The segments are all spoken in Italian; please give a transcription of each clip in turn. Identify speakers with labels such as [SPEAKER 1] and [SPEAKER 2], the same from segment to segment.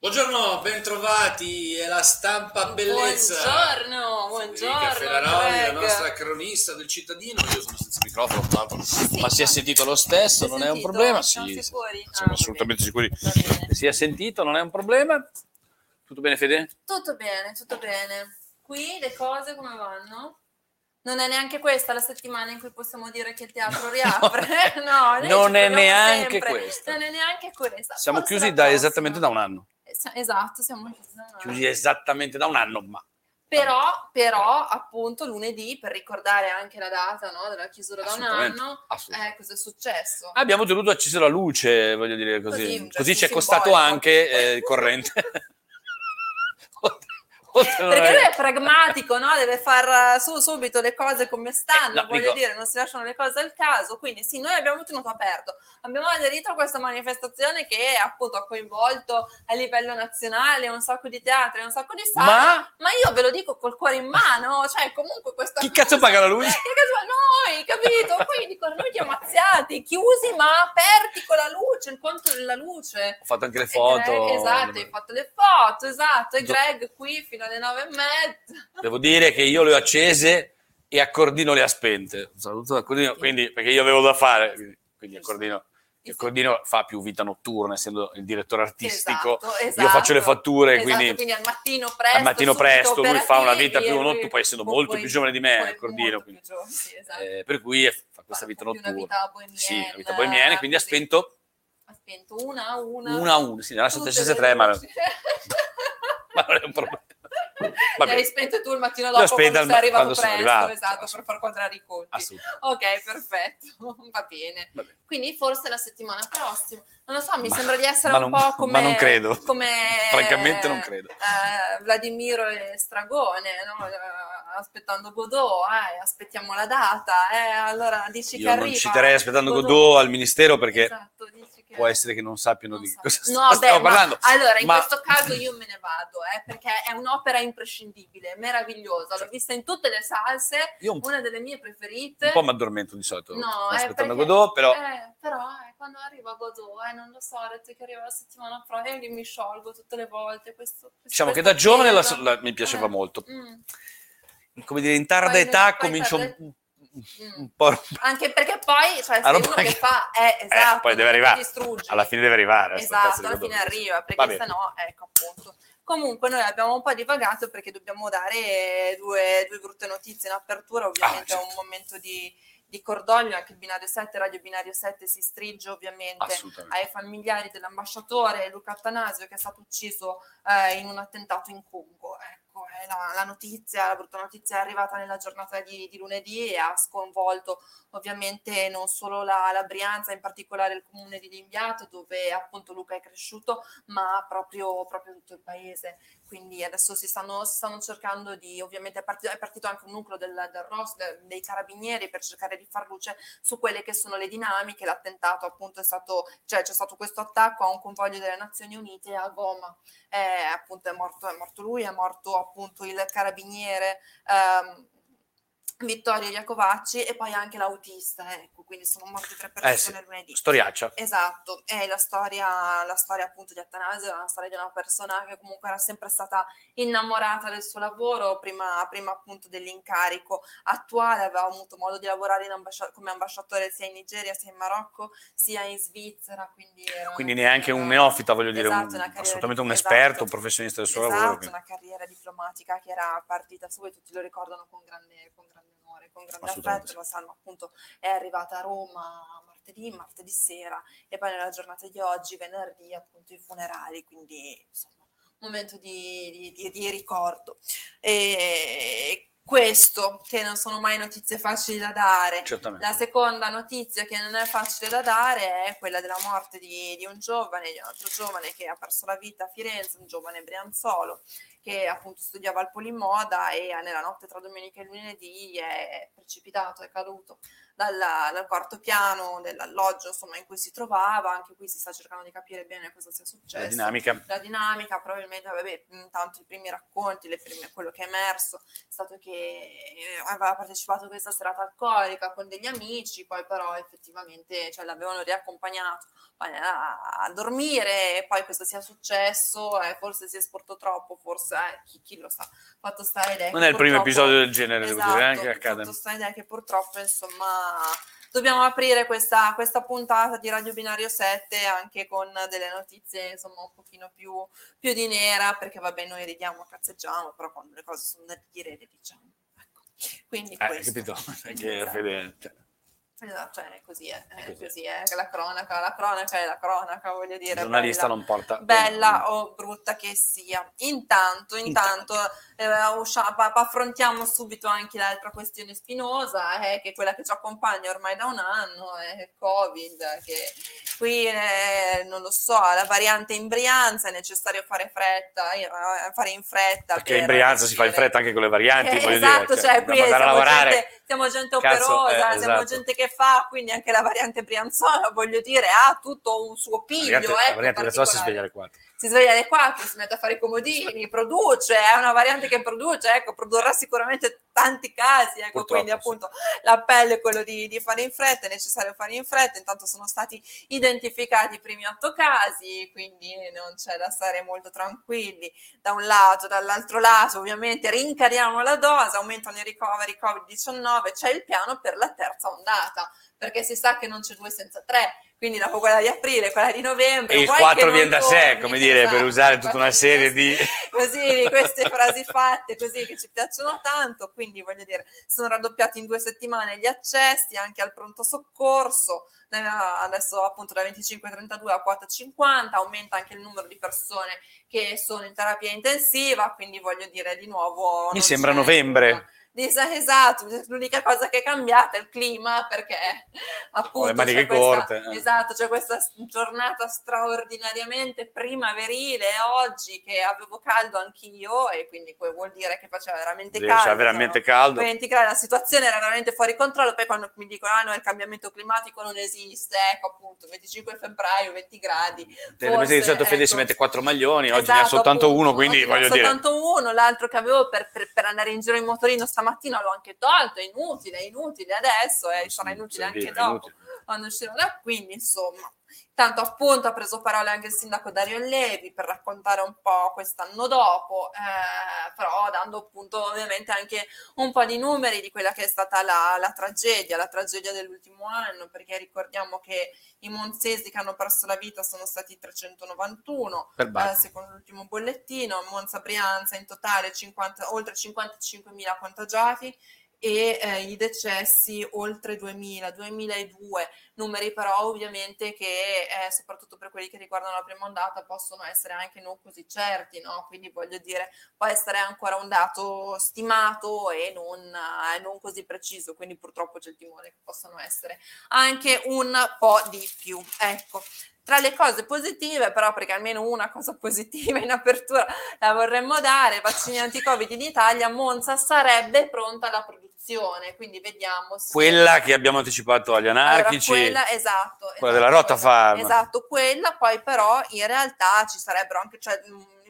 [SPEAKER 1] Buongiorno, bentrovati, è la stampa bellezza.
[SPEAKER 2] Buongiorno, buongiorno.
[SPEAKER 1] Federica Ferraroli, la nostra cronista del cittadino. Io sono senza microfono, tra l'altro,
[SPEAKER 2] Sì,
[SPEAKER 1] ma si è sentito lo stesso, non è un problema.
[SPEAKER 2] Siamo
[SPEAKER 1] Sì,
[SPEAKER 2] sicuri? Ah,
[SPEAKER 1] siamo
[SPEAKER 2] va
[SPEAKER 1] assolutamente sicuri
[SPEAKER 2] bene.
[SPEAKER 1] che si è sentito, non è un problema. Tutto bene, Fede?
[SPEAKER 2] Tutto bene, tutto bene. Qui le cose come vanno? Non è neanche questa la settimana in cui possiamo dire che il teatro riapre. no, noi
[SPEAKER 1] Non
[SPEAKER 2] ci
[SPEAKER 1] è
[SPEAKER 2] proviamo
[SPEAKER 1] neanche
[SPEAKER 2] sempre.
[SPEAKER 1] questa.
[SPEAKER 2] Non è neanche questa.
[SPEAKER 1] Siamo
[SPEAKER 2] Forse
[SPEAKER 1] chiusi
[SPEAKER 2] la
[SPEAKER 1] da
[SPEAKER 2] prossima.
[SPEAKER 1] esattamente da un anno.
[SPEAKER 2] Sa- Esatto, siamo chiusi
[SPEAKER 1] esattamente da un anno, ma
[SPEAKER 2] Però, però, appunto, lunedì, per ricordare anche la data no, della chiusura da un anno, eh, cosa è successo?
[SPEAKER 1] abbiamo tenuto accesa la luce, voglio dire così.
[SPEAKER 2] Così,
[SPEAKER 1] Così,
[SPEAKER 2] un gesto
[SPEAKER 1] ci è costato anche eh, il corrente.
[SPEAKER 2] Perché lui è pragmatico, no? deve far eh, su subito le cose come stanno,
[SPEAKER 1] Eh, no,
[SPEAKER 2] voglio
[SPEAKER 1] dico-
[SPEAKER 2] dire, non si lasciano le cose al caso. Quindi sì, noi abbiamo tenuto aperto, abbiamo aderito a questa manifestazione che appunto ha coinvolto a livello nazionale un sacco di teatri, un sacco di sale,
[SPEAKER 1] Ma
[SPEAKER 2] ma io ve lo dico col cuore in mano, cioè comunque questa
[SPEAKER 1] chi cazzo paga la luce?
[SPEAKER 2] Che cazzo, noi, capito? Poi dicono noi chiamazziati, chiusi ma aperti con la luce, il conto della luce.
[SPEAKER 1] Ho fatto anche le foto.
[SPEAKER 2] Greg- esatto, hai fatto le foto, esatto. E Greg qui fino alle nove e mezza.
[SPEAKER 1] Devo dire che io le ho accese e Accordino le ha spente. Saluto Accordino, quindi, perché io avevo da fare. Quindi, quindi Accordino, Accordino fa più vita notturna, essendo il direttore artistico.
[SPEAKER 2] Esatto, esatto.
[SPEAKER 1] Io faccio le fatture,
[SPEAKER 2] Esatto,
[SPEAKER 1] quindi,
[SPEAKER 2] al mattino presto.
[SPEAKER 1] al mattino presto lui fa una vita più notturna, poi essendo
[SPEAKER 2] poi-
[SPEAKER 1] molto più giovane di me, Accordino,
[SPEAKER 2] molto
[SPEAKER 1] quindi,
[SPEAKER 2] più giovane, sì, esatto.
[SPEAKER 1] eh, per cui fa questa vita notturna.
[SPEAKER 2] Vita
[SPEAKER 1] Sì, una vita bohemienne, quindi ha spento
[SPEAKER 2] Ha spento una a una.
[SPEAKER 1] una a una, sì, nella
[SPEAKER 2] tutte
[SPEAKER 1] 763,
[SPEAKER 2] le
[SPEAKER 1] ma, ma non è un problema.
[SPEAKER 2] Le
[SPEAKER 1] Vabbè.
[SPEAKER 2] hai spente tu il mattino dopo quando
[SPEAKER 1] al-
[SPEAKER 2] sei arrivato
[SPEAKER 1] quando
[SPEAKER 2] presto,
[SPEAKER 1] arrivato,
[SPEAKER 2] esatto, per far quadrare i conti. Ok, perfetto, va bene.
[SPEAKER 1] Vabbè.
[SPEAKER 2] Quindi forse la settimana prossima. Non lo so, mi
[SPEAKER 1] Ma-
[SPEAKER 2] sembra di essere un
[SPEAKER 1] non-
[SPEAKER 2] po' come...
[SPEAKER 1] ma non credo.
[SPEAKER 2] Come,
[SPEAKER 1] Francamente non credo.
[SPEAKER 2] eh, Vladimiro e Stragone, no? Eh, aspettando Godot, eh, aspettiamo la data, eh, allora dici che
[SPEAKER 1] Io non
[SPEAKER 2] arriva.
[SPEAKER 1] citerei aspettando Godot al ministero perché
[SPEAKER 2] Esatto, che-
[SPEAKER 1] può essere che non sappiano
[SPEAKER 2] non
[SPEAKER 1] di
[SPEAKER 2] so.
[SPEAKER 1] cosa
[SPEAKER 2] No,
[SPEAKER 1] stiamo
[SPEAKER 2] beh, ma-
[SPEAKER 1] parlando.
[SPEAKER 2] allora, in
[SPEAKER 1] Ma-
[SPEAKER 2] questo caso io me ne vado, eh, perché è un'opera imprescindibile, meravigliosa. L'ho vista in tutte le salse,
[SPEAKER 1] un,
[SPEAKER 2] una delle mie preferite.
[SPEAKER 1] un po' mi addormento di solito
[SPEAKER 2] No,
[SPEAKER 1] aspettando
[SPEAKER 2] perché-
[SPEAKER 1] Godot, però
[SPEAKER 2] Eh, però eh, quando arriva Godot, eh, non lo so, ho detto che arriva la settimana prossima, io mi sciolgo tutte le volte. Questo, questo-
[SPEAKER 1] diciamo che da giovane la- la- mi piaceva
[SPEAKER 2] Eh,
[SPEAKER 1] molto.
[SPEAKER 2] mm,
[SPEAKER 1] Come dire, in tarda
[SPEAKER 2] Poi-
[SPEAKER 1] età comincio un,
[SPEAKER 2] tarda-
[SPEAKER 1] un-. Un po'...
[SPEAKER 2] Anche perché poi, cioè,
[SPEAKER 1] Ah,
[SPEAKER 2] uno
[SPEAKER 1] roba
[SPEAKER 2] che fa, eh, esatto,
[SPEAKER 1] poi deve
[SPEAKER 2] non
[SPEAKER 1] arrivare. Alla fine deve arrivare.
[SPEAKER 2] Esatto, alla fine arriva,
[SPEAKER 1] Va
[SPEAKER 2] perché
[SPEAKER 1] bene.
[SPEAKER 2] sennò, ecco appunto. Comunque noi abbiamo un po' divagato perché dobbiamo dare due, due brutte notizie in apertura, ovviamente
[SPEAKER 1] Ah,
[SPEAKER 2] è
[SPEAKER 1] certo.
[SPEAKER 2] un momento di, di cordoglio, anche il binario 7, Radio Binario 7 si stringe ovviamente ai familiari dell'ambasciatore Luca Attanasio che è stato ucciso eh, in un attentato in Congo. Ecco, è la, la notizia, la brutta notizia è arrivata nella giornata di, di lunedì e ha sconvolto ovviamente non solo la, la Brianza, in particolare il comune di Limbiato dove appunto Luca è cresciuto, ma proprio, proprio tutto il paese. Quindi adesso si stanno, si stanno cercando di, ovviamente è partito, è partito anche un nucleo del, del ROS, de- dei carabinieri per cercare di far luce su quelle che sono le dinamiche. L'attentato appunto è stato, cioè c'è stato questo attacco a un convoglio delle Nazioni Unite a Goma. Eh, appunto è morto, è morto lui, è morto appunto il carabiniere. ehm, Vittorio Iacovacci e poi anche l'autista, ecco, quindi sono morte tre
[SPEAKER 1] Eh sì,
[SPEAKER 2] persone lunedì.
[SPEAKER 1] storiaccia.
[SPEAKER 2] Esatto, è la storia, la storia appunto di Atanasio, è una storia di una persona che comunque era sempre stata innamorata del suo lavoro, prima, prima appunto dell'incarico attuale, aveva avuto modo di lavorare ambascia- come ambasciatore sia in Nigeria, sia in Marocco, sia in Svizzera, quindi,
[SPEAKER 1] Quindi neanche un neofita, voglio dire,
[SPEAKER 2] Esatto,
[SPEAKER 1] un- assolutamente un
[SPEAKER 2] di-
[SPEAKER 1] esperto,
[SPEAKER 2] esatto.
[SPEAKER 1] un professionista del suo
[SPEAKER 2] Esatto,
[SPEAKER 1] lavoro. quindi-
[SPEAKER 2] una carriera diplomatica che era partita su e tutti lo ricordano con grande, con grande onore, con grande affetto. La salma appunto è arrivata a Roma martedì, martedì sera e poi nella giornata di oggi, venerdì, appunto i funerali, quindi insomma un momento di, di- di- di ricordo. E questo, che non sono mai notizie facili da dare,
[SPEAKER 1] Certamente.
[SPEAKER 2] la seconda notizia che non è facile da dare è quella della morte di, di un giovane, di un altro giovane che ha perso la vita a Firenze, un giovane brianzolo che appunto studiava al Polimoda e nella notte tra domenica e lunedì è precipitato, è caduto dalla, dal quarto piano dell'alloggio insomma, in cui si trovava, anche qui si sta cercando di capire bene cosa sia successo.
[SPEAKER 1] La dinamica.
[SPEAKER 2] La dinamica, probabilmente, vabbè, intanto i primi racconti, le prime, quello che è emerso è stato che eh, aveva partecipato a questa serata alcolica con degli amici, poi però effettivamente cioè, l'avevano riaccompagnato a, a dormire e poi questo sia successo, eh, forse si è sporto troppo, forse eh, chi, chi, lo sa. Fatto stare idea
[SPEAKER 1] non è il primo episodio del genere,
[SPEAKER 2] esatto,
[SPEAKER 1] devo dire, anche accade.
[SPEAKER 2] Fatto stare idea che purtroppo insomma dobbiamo aprire questa, questa, puntata di Radio Binario 7 anche con delle notizie insomma un pochino più, più di nera perché vabbè noi ridiamo, cazzeggiamo però quando le cose sono da dire le diciamo ecco. quindi
[SPEAKER 1] eh,
[SPEAKER 2] questo,
[SPEAKER 1] capito? Perché
[SPEAKER 2] esatto.
[SPEAKER 1] Cioè,
[SPEAKER 2] Esatto, cioè così è, è così è, la cronaca, la cronaca è la cronaca, voglio dire. Il
[SPEAKER 1] giornalista
[SPEAKER 2] bella,
[SPEAKER 1] non porta...
[SPEAKER 2] Bella o brutta che sia. Intanto, intanto, intanto. Eh, affrontiamo subito anche l'altra questione spinosa, eh, che è quella che ci accompagna ormai da un anno, è eh, Covid, che qui, eh, non lo so, la variante in Brianza è necessario fare fretta, eh, fare in fretta.
[SPEAKER 1] Perché in Brianza si fa in fretta anche con le varianti,
[SPEAKER 2] eh, esatto,
[SPEAKER 1] dire,
[SPEAKER 2] cioè,
[SPEAKER 1] cioè
[SPEAKER 2] qui siamo
[SPEAKER 1] lavorare.
[SPEAKER 2] gente, siamo gente operosa,
[SPEAKER 1] Cazzo,
[SPEAKER 2] siamo
[SPEAKER 1] esatto.
[SPEAKER 2] gente che fa, quindi anche la variante brianzola, voglio dire, ha tutto un suo piglio.
[SPEAKER 1] La variante,
[SPEAKER 2] ecco,
[SPEAKER 1] la variante brianzola si sveglia alle 4.
[SPEAKER 2] Si sveglia alle 4, si mette a fare i comodini, produce, è una variante che produce, ecco, produrrà sicuramente tanti casi, ecco,
[SPEAKER 1] Purtroppo,
[SPEAKER 2] quindi appunto l'appello è quello di, di, fare in fretta, è necessario fare in fretta, intanto sono stati identificati i primi otto casi, quindi non c'è da stare molto tranquilli da un lato, dall'altro lato ovviamente rincariamo la dose, aumentano i ricoveri Covid-19, c'è il piano per la terza ondata, perché si sa che non c'è due senza tre, quindi dopo quella di aprile, quella di novembre.
[SPEAKER 1] E il 4 viene da sé, come dire, esatto, per usare tutta una serie di...
[SPEAKER 2] Così, queste frasi fatte così che ci piacciono tanto, quindi voglio dire, sono raddoppiati in due settimane gli accessi anche al pronto soccorso, adesso appunto da 25-32 a 4-50, aumenta anche il numero di persone che sono in terapia intensiva, quindi voglio dire di nuovo...
[SPEAKER 1] Mi sembra novembre.
[SPEAKER 2] Nulla esatto, l'unica cosa che è cambiata è il clima perché appunto
[SPEAKER 1] le maniche corte
[SPEAKER 2] questa, esatto, c'è questa giornata straordinariamente primaverile oggi che avevo caldo anch'io e quindi vuol dire che faceva veramente
[SPEAKER 1] sì,
[SPEAKER 2] caldo
[SPEAKER 1] veramente
[SPEAKER 2] no?
[SPEAKER 1] caldo
[SPEAKER 2] 20 gradi, la situazione era veramente fuori controllo poi quando mi dicono ah no il cambiamento climatico non esiste ecco appunto 25 febbraio 20 gradi
[SPEAKER 1] forse, di solito Fede si mette quattro maglioni oggi
[SPEAKER 2] esatto,
[SPEAKER 1] ne ha soltanto
[SPEAKER 2] appunto,
[SPEAKER 1] uno quindi voglio
[SPEAKER 2] soltanto
[SPEAKER 1] dire
[SPEAKER 2] soltanto uno l'altro che avevo per, per, per andare in giro in motorino stamattina l'ho anche tolto, è inutile, è inutile adesso e eh, sarà inutile anche dopo quando uscirò da qui, insomma. Tanto appunto ha preso parola anche il sindaco Dario Levi per raccontare un po' quest'anno dopo, eh, però dando appunto ovviamente anche un po' di numeri di quella che è stata la, la tragedia, la tragedia dell'ultimo anno, perché ricordiamo che i monzesi che hanno perso la vita sono stati 391, eh, secondo l'ultimo bollettino, Monza Brianza in totale 50, oltre 55.000 contagiati e eh, i decessi oltre 2000, 2002, numeri però ovviamente che eh, soprattutto per quelli che riguardano la prima ondata possono essere anche non così certi, no? quindi voglio dire può essere ancora un dato stimato e non, eh, non così preciso, quindi purtroppo c'è il timore che possano essere anche un po' di più. Ecco, tra le cose positive, però, perché almeno una cosa positiva in apertura la vorremmo dare, vaccini anti-Covid in Italia, Monza sarebbe pronta alla produzione, quindi vediamo. Se...
[SPEAKER 1] Quella che abbiamo anticipato agli anarchici.
[SPEAKER 2] Allora, quella, esatto.
[SPEAKER 1] Quella
[SPEAKER 2] esatto,
[SPEAKER 1] della rotta farm.
[SPEAKER 2] Esatto, quella, poi però in realtà ci sarebbero anche... Cioè,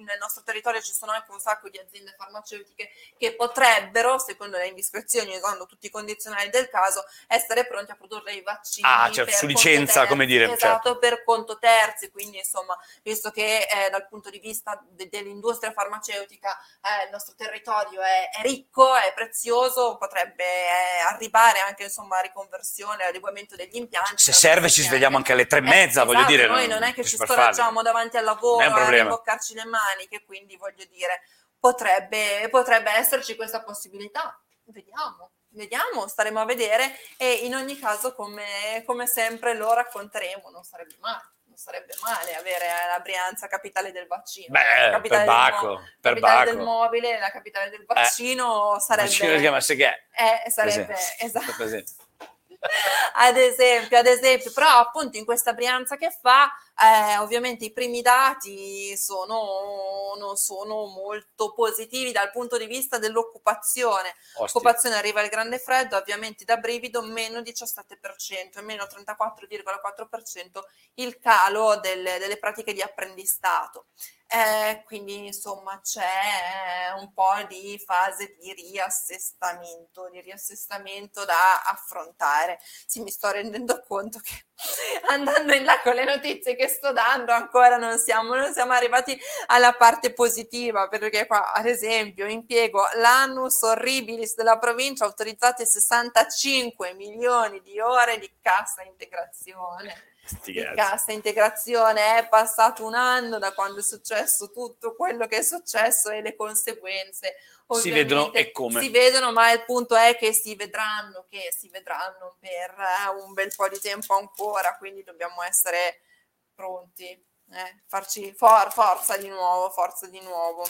[SPEAKER 2] nel nostro territorio ci sono anche un sacco di aziende farmaceutiche che potrebbero, secondo le indiscrezioni, usando tutti i condizionali del caso, essere pronti a produrre i vaccini.
[SPEAKER 1] Ah, certo, su licenza,
[SPEAKER 2] terzi,
[SPEAKER 1] come dire.
[SPEAKER 2] Esatto,
[SPEAKER 1] certo.
[SPEAKER 2] per conto terzi, quindi insomma, visto che eh, dal punto di vista de- dell'industria farmaceutica eh, il nostro territorio è, è, ricco, è prezioso, potrebbe eh, arrivare anche insomma a riconversione, adeguamento degli impianti.
[SPEAKER 1] Se serve ci svegliamo anche alle tre e mezza, voglio
[SPEAKER 2] esatto,
[SPEAKER 1] dire.
[SPEAKER 2] Noi non, è che ci scoraggiamo davanti al lavoro a rimboccarci le mani che quindi voglio dire potrebbe, potrebbe esserci questa possibilità. Vediamo, vediamo, staremo a vedere e in ogni caso come, come sempre lo racconteremo, non sarebbe male. Non sarebbe male avere la Brianza capitale del vaccino.
[SPEAKER 1] Beh,
[SPEAKER 2] capitale
[SPEAKER 1] per Bacco,
[SPEAKER 2] del, mo-
[SPEAKER 1] per
[SPEAKER 2] capitale
[SPEAKER 1] Bacco.
[SPEAKER 2] del mobile, la capitale del vaccino
[SPEAKER 1] eh,
[SPEAKER 2] sarebbe...
[SPEAKER 1] Vaccino si chiama Seghe.
[SPEAKER 2] Eh, sarebbe,
[SPEAKER 1] Presente.
[SPEAKER 2] esatto. Ad esempio, ad esempio, però appunto in questa Brianza che fa, eh, ovviamente i primi dati sono, non sono molto positivi dal punto di vista dell'occupazione. L'occupazione arriva il grande freddo, ovviamente da brivido meno 17% e meno 34,4% il calo delle, delle pratiche di apprendistato. Eh, quindi insomma c'è un po' di fase di riassestamento, di riassestamento da affrontare. Sì, mi sto rendendo conto che andando in là con le notizie che sto dando ancora non siamo, non siamo arrivati alla parte positiva perché qua ad esempio impiego l'annus horribilis della provincia autorizzate 65 milioni di ore di cassa integrazione di cassa integrazione è passato un anno da quando è successo tutto quello che è successo e le conseguenze
[SPEAKER 1] si vedono e come.
[SPEAKER 2] Si vedono ma il punto è che si vedranno che si vedranno per eh, un bel po' di tempo ancora quindi dobbiamo essere pronti eh, farci for- forza di nuovo forza di nuovo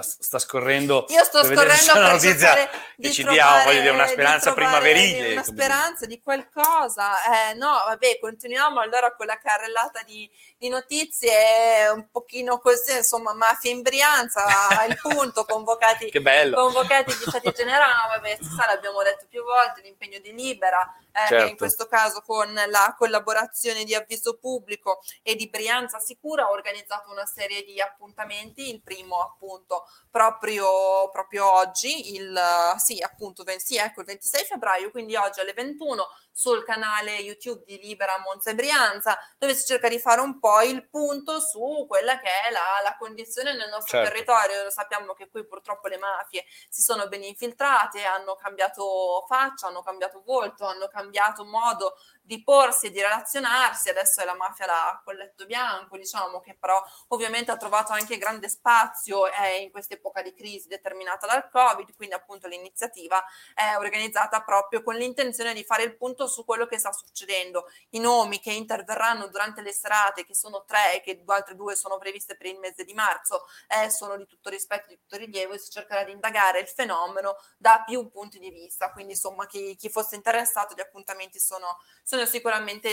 [SPEAKER 1] sta, sta scorrendo.
[SPEAKER 2] Io sto scorrendo per notizia
[SPEAKER 1] che ci voglio dire, una speranza primaverile.
[SPEAKER 2] Una speranza di qualcosa. Eh, no, vabbè, continuiamo allora con la carrellata di, di notizie un pochino così, insomma, mafia in Brianza, il punto, convocati,
[SPEAKER 1] che bello.
[SPEAKER 2] convocati gli stati generali, vabbè, sa, l'abbiamo detto più volte, l'impegno di Libera, eh, certo. in questo caso con la collaborazione di avviso pubblico e di Brianza Sicura ha organizzato una serie di appuntamenti, il primo appunto proprio, proprio oggi, il, sì, appunto, sì, ecco, il 26 febbraio, quindi oggi alle 21 sul canale YouTube di Libera Monza e Brianza, dove si cerca di fare un po' il punto su quella che è la, la condizione nel nostro certo. territorio. Sappiamo che qui purtroppo le mafie si sono ben infiltrate, hanno cambiato faccia, hanno cambiato volto, hanno cambiato modo di porsi e di relazionarsi. Adesso è la mafia la colletto bianco, diciamo che però ovviamente ha trovato anche grande spazio eh, in questa epoca di crisi determinata dal Covid, quindi appunto l'iniziativa è organizzata proprio con l'intenzione di fare il punto su quello che sta succedendo. I nomi che interverranno durante le serate, che sono tre e che altre due sono previste per il mese di marzo, eh, sono di tutto rispetto, di tutto rilievo e si cercherà di indagare il fenomeno da più punti di vista. Quindi insomma chi, chi fosse interessato, gli appuntamenti sono sono sicuramente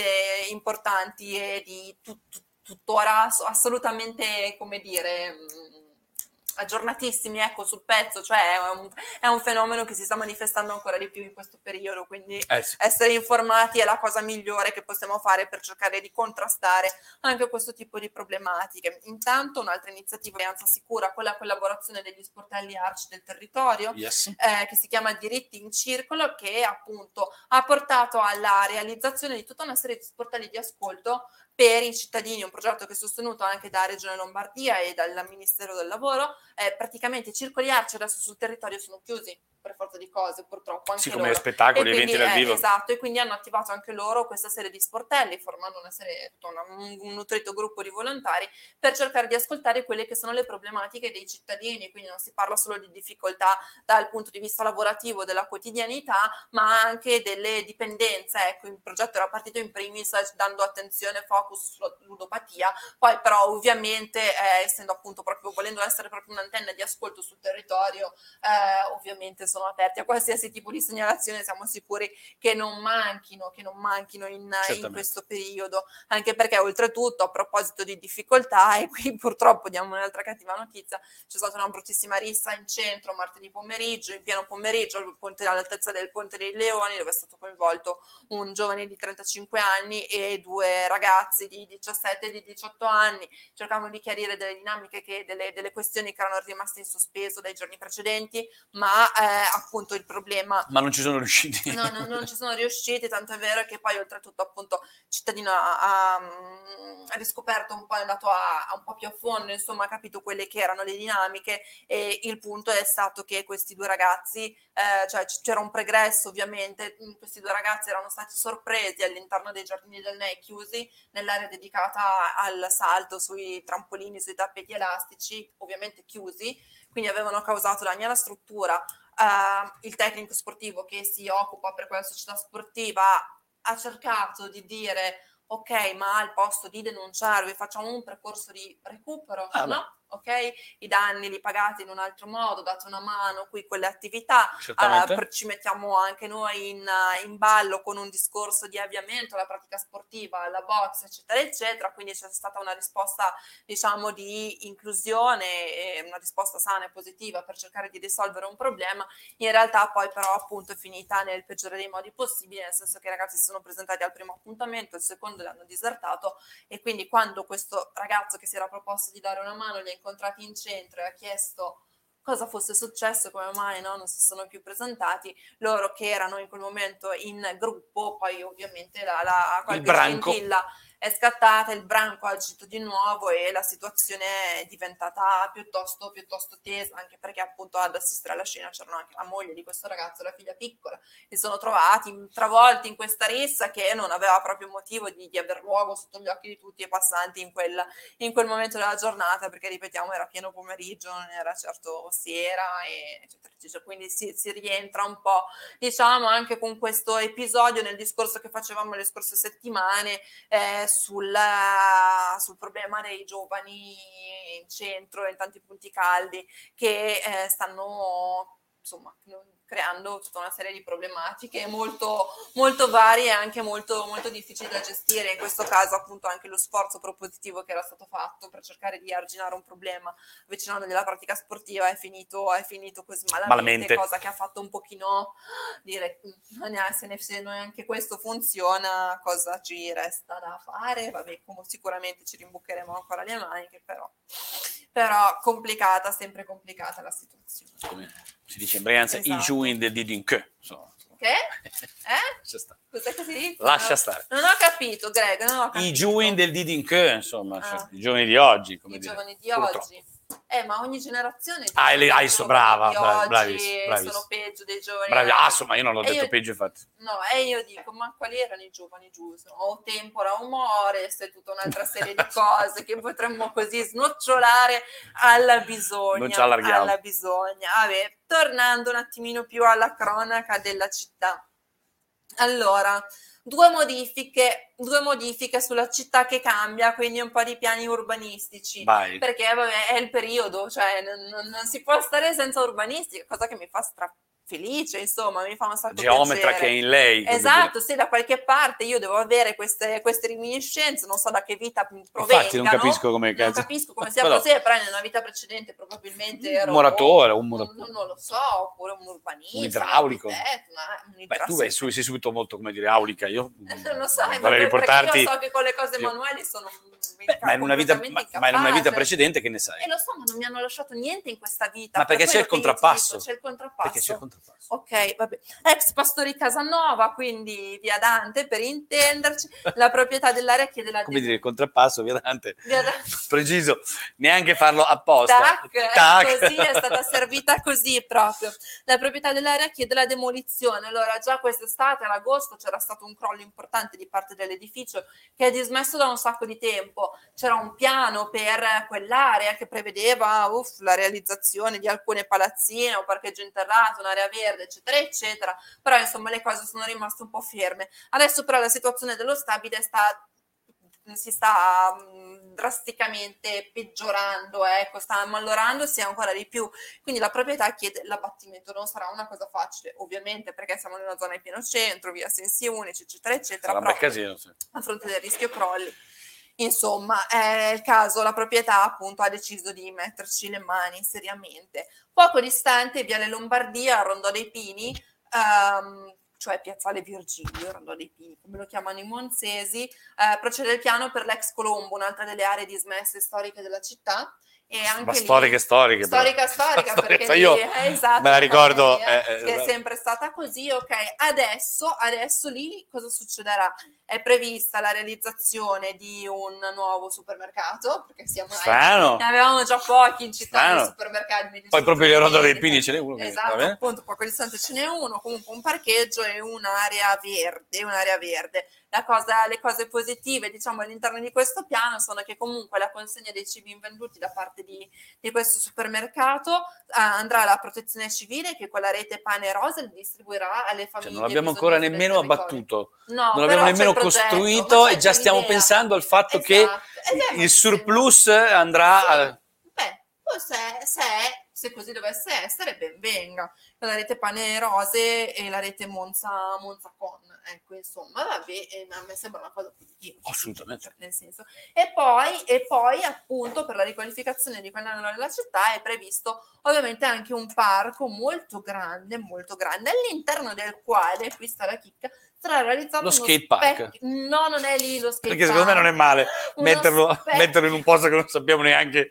[SPEAKER 2] importanti e di tut- tuttora assolutamente, come dire, aggiornatissimi ecco, sul pezzo, cioè è un, è un, fenomeno che si sta manifestando ancora di più in questo periodo, quindi eh sì. essere informati è la cosa migliore che possiamo fare per cercare di contrastare anche questo tipo di problematiche. Intanto un'altra iniziativa di Alleanza Sicura con la collaborazione degli sportelli ARCI del territorio,
[SPEAKER 1] yes.
[SPEAKER 2] eh, che si chiama Diritti in Circolo, che appunto ha portato alla realizzazione di tutta una serie di sportelli di ascolto per i cittadini, un progetto che è sostenuto anche da Regione Lombardia e dal Ministero del Lavoro, eh, praticamente i circoli adesso sul territorio sono chiusi per forza di cose, purtroppo. Anche
[SPEAKER 1] sì, come
[SPEAKER 2] loro.
[SPEAKER 1] spettacoli, eventi dal vivo.
[SPEAKER 2] esatto, e quindi hanno attivato anche loro questa serie di sportelli, formando una serie, una, un, un nutrito gruppo di volontari per cercare di ascoltare quelle che sono le problematiche dei cittadini. Quindi non si parla solo di difficoltà dal punto di vista lavorativo, della quotidianità, ma anche delle dipendenze. Ecco, il progetto era partito in primis dando attenzione, focus sulla ludopatia, poi però ovviamente, eh, essendo appunto proprio volendo essere proprio un'antenna di ascolto sul territorio, eh, ovviamente sono aperti a qualsiasi tipo di segnalazione, siamo sicuri che non manchino, che non manchino in, in questo periodo, anche perché oltretutto a proposito di difficoltà, e qui purtroppo diamo un'altra cattiva notizia, c'è stata una bruttissima rissa in centro martedì pomeriggio, in pieno pomeriggio, ponte, all'altezza del Ponte dei Leoni, dove è stato coinvolto un giovane di 35 anni e due ragazzi di 17 e di 18 anni, cercavano di chiarire delle dinamiche, che, delle, delle questioni che erano rimaste in sospeso dai giorni precedenti, ma eh, appunto il problema.
[SPEAKER 1] Ma non ci sono riusciti.
[SPEAKER 2] No, no, non ci sono riusciti, tanto è vero che poi oltretutto appunto cittadino ha, ha riscoperto un po', è andato a, a, un po' più a fondo, insomma ha capito quelle che erano le dinamiche e il punto è stato che questi due ragazzi, eh, cioè c'era un pregresso ovviamente, questi due ragazzi erano stati sorpresi all'interno dei giardini del NEI chiusi nell'area dedicata al salto sui trampolini, sui tappeti elastici, ovviamente chiusi, quindi avevano causato danni alla struttura, uh, il tecnico sportivo che si occupa per quella società sportiva ha cercato di dire ok, ma al posto di denunciarvi facciamo un percorso di recupero, ah, no? Ok? I danni li pagate in un altro modo, date una mano qui con le attività, eh, ci mettiamo anche noi in, in, ballo con un discorso di avviamento alla pratica sportiva, alla box, eccetera, eccetera, quindi c'è stata una risposta, diciamo, di inclusione, una risposta sana e positiva per cercare di risolvere un problema, in realtà poi però appunto è finita nel peggiore dei modi possibili, nel senso che i ragazzi si sono presentati al primo appuntamento, il secondo l'hanno disertato e quindi quando questo ragazzo che si era proposto di dare una mano ha incontrati in centro e ha chiesto cosa fosse successo, come mai no? non si sono più presentati, loro che erano in quel momento in gruppo, poi ovviamente la, la qualche scintilla è scattata, il branco agito di nuovo e la situazione è diventata piuttosto, piuttosto tesa, anche perché appunto ad assistere alla scena c'erano anche la moglie di questo ragazzo, la figlia piccola, si sono trovati travolti in questa rissa che non aveva proprio motivo di, di aver luogo sotto gli occhi di tutti i passanti in quel, in quel momento della giornata, perché ripetiamo era pieno pomeriggio, non era certo sera, e, eccetera, eccetera. quindi si, si rientra un po' diciamo anche con questo episodio nel discorso che facevamo le scorse settimane. Eh, sul, sul, problema dei giovani in centro, in tanti punti caldi, che eh, stanno insomma creando tutta una serie di problematiche molto, molto varie e anche molto, molto difficili da gestire. In questo caso, appunto, anche lo sforzo propositivo che era stato fatto per cercare di arginare un problema avvicinandogli alla pratica sportiva è finito, è finito così malamente, malamente, cosa che ha fatto un pochino dire se, ne, se neanche questo funziona, cosa ci resta da fare? Vabbè, come sicuramente ci rimboccheremo ancora le maniche, però, però complicata, sempre complicata la situazione.
[SPEAKER 1] Come si dice in Brianza, esatto. i giuin de didinque.
[SPEAKER 2] Che? Eh? Cos'è che si dice?
[SPEAKER 1] Lascia stare.
[SPEAKER 2] Non ho capito, Greg, non ho capito.
[SPEAKER 1] I giuin del didinque, insomma, ah. cioè, i giovani di oggi. Come
[SPEAKER 2] I
[SPEAKER 1] dire.
[SPEAKER 2] giovani di Purtroppo. oggi. Eh, ma ogni generazione.
[SPEAKER 1] Ah, le, ah so, brava, bravi,
[SPEAKER 2] bravi, bravi, sono peggio dei giovani.
[SPEAKER 1] Bravi, ah, insomma, io non l'ho e detto io, peggio, infatti.
[SPEAKER 2] No, e io dico, ma quali erano i giovani giusti? O tempora umore, e tutta un'altra serie di cose che potremmo così snocciolare alla bisogna.
[SPEAKER 1] Non ci allarghiamo.
[SPEAKER 2] Alla bisogna. Vabbè, tornando un attimino più alla cronaca della città. Allora, due modifiche, due modifiche sulla città che cambia, quindi un po' di piani urbanistici.
[SPEAKER 1] Vai.
[SPEAKER 2] Perché vabbè, è il periodo, cioè non, non, si può stare senza urbanistica, cosa che mi fa strappare felice, insomma, mi fa un sacco
[SPEAKER 1] Geometra
[SPEAKER 2] piacere.
[SPEAKER 1] che è in lei.
[SPEAKER 2] Esatto, sì, da qualche parte io devo avere queste, queste reminiscenze, non so da che vita provengano.
[SPEAKER 1] Infatti non capisco come
[SPEAKER 2] Non capisco come sia possibile, però nella vita precedente probabilmente ero...
[SPEAKER 1] Un muratore, un muratore.
[SPEAKER 2] Non, non, lo so, oppure un urbanista.
[SPEAKER 1] Un idraulico.
[SPEAKER 2] Un
[SPEAKER 1] un Beh, tu sei subito molto come dire aulica, io
[SPEAKER 2] non lo so,
[SPEAKER 1] vorrei riportarti...
[SPEAKER 2] io so che con le cose manuali sono...
[SPEAKER 1] Beh, ma, in una vita, ma, ma in una vita precedente che ne sai?
[SPEAKER 2] E lo so, ma non mi hanno lasciato niente in questa vita.
[SPEAKER 1] Ma perché
[SPEAKER 2] per
[SPEAKER 1] c'è il
[SPEAKER 2] c'è il contrappasso.
[SPEAKER 1] Perché c'è il contrappasso.
[SPEAKER 2] Ok, vabbè. Ex Pastori Casanova, quindi via Dante per intenderci, la proprietà dell'area chiede la...
[SPEAKER 1] Come dire, il contrappasso, via Dante. Via Dante. Preciso, neanche farlo apposta.
[SPEAKER 2] Tac, Tac. Così è stata servita così proprio. La proprietà dell'area chiede la demolizione. Allora, già quest'estate, ad agosto, c'era stato un crollo importante di parte dell'edificio che è dismesso da un sacco di tempo. C'era un piano per quell'area che prevedeva uff, la realizzazione di alcune palazzine, un parcheggio interrato, un'area verde, eccetera, eccetera. Però insomma le cose sono rimaste un po' ferme. Adesso però la situazione dello stabile sta si sta um, drasticamente peggiorando, ecco, sta ammalorandosi ancora di più. Quindi la proprietà chiede l'abbattimento. Non sarà una cosa facile, ovviamente, perché siamo in una zona in pieno centro, via sensi unici, eccetera, eccetera.
[SPEAKER 1] Sarà però, casino, sì.
[SPEAKER 2] A fronte del rischio crolli. Insomma, è il caso, la proprietà appunto ha deciso di metterci le mani seriamente. Poco distante, Viale Lombardia, Rondò dei Pini, um, cioè Piazzale Virgilio, Rondò dei Pini, come lo chiamano i monzesi, eh, procede il piano per l'ex Colombo, un'altra delle aree dismesse storiche della città,
[SPEAKER 1] Ma storiche, storiche.
[SPEAKER 2] Storica, storica, perché
[SPEAKER 1] io
[SPEAKER 2] lì, eh, esatto,
[SPEAKER 1] me la ricordo.
[SPEAKER 2] Lì, eh, che è esatto. sempre stata così, ok. Adesso, adesso lì cosa succederà? È prevista la realizzazione di un nuovo supermercato, perché siamo
[SPEAKER 1] Strano.
[SPEAKER 2] ne avevamo già pochi in città supermercati.
[SPEAKER 1] Poi proprio le Rondo dei Pini ce n'è uno.
[SPEAKER 2] Esatto, appunto, poco distante ce n'è uno, comunque un parcheggio e un'area verde, un'area verde cosa, le cose positive diciamo all'interno di questo piano sono che comunque la consegna dei cibi invenduti da parte di, di questo supermercato eh, andrà alla protezione civile che con la rete pane rosa li distribuirà alle famiglie.
[SPEAKER 1] Cioè, non l'abbiamo ancora nemmeno abbattuto,
[SPEAKER 2] no,
[SPEAKER 1] non l'abbiamo nemmeno costruito e già stiamo pensando al fatto esatto. che il surplus andrà...
[SPEAKER 2] Sì. Beh, se, se, se così dovesse essere, ben venga. La rete pane rose e la rete Monza, Monza con. Ecco, insomma, vabbè, e a me sembra una cosa positiva.
[SPEAKER 1] Assolutamente.
[SPEAKER 2] Cioè, nel senso. E poi, e poi, appunto, per la riqualificazione di quell'anno della città è previsto ovviamente anche un parco molto grande, molto grande, all'interno del quale, qui sta la chicca, sarà realizzato
[SPEAKER 1] Lo skate park.
[SPEAKER 2] specchio- No, non è lì lo skate
[SPEAKER 1] Perché secondo me non è
[SPEAKER 2] park.
[SPEAKER 1] male metterlo,
[SPEAKER 2] specchio-
[SPEAKER 1] metterlo in un posto che non sappiamo neanche.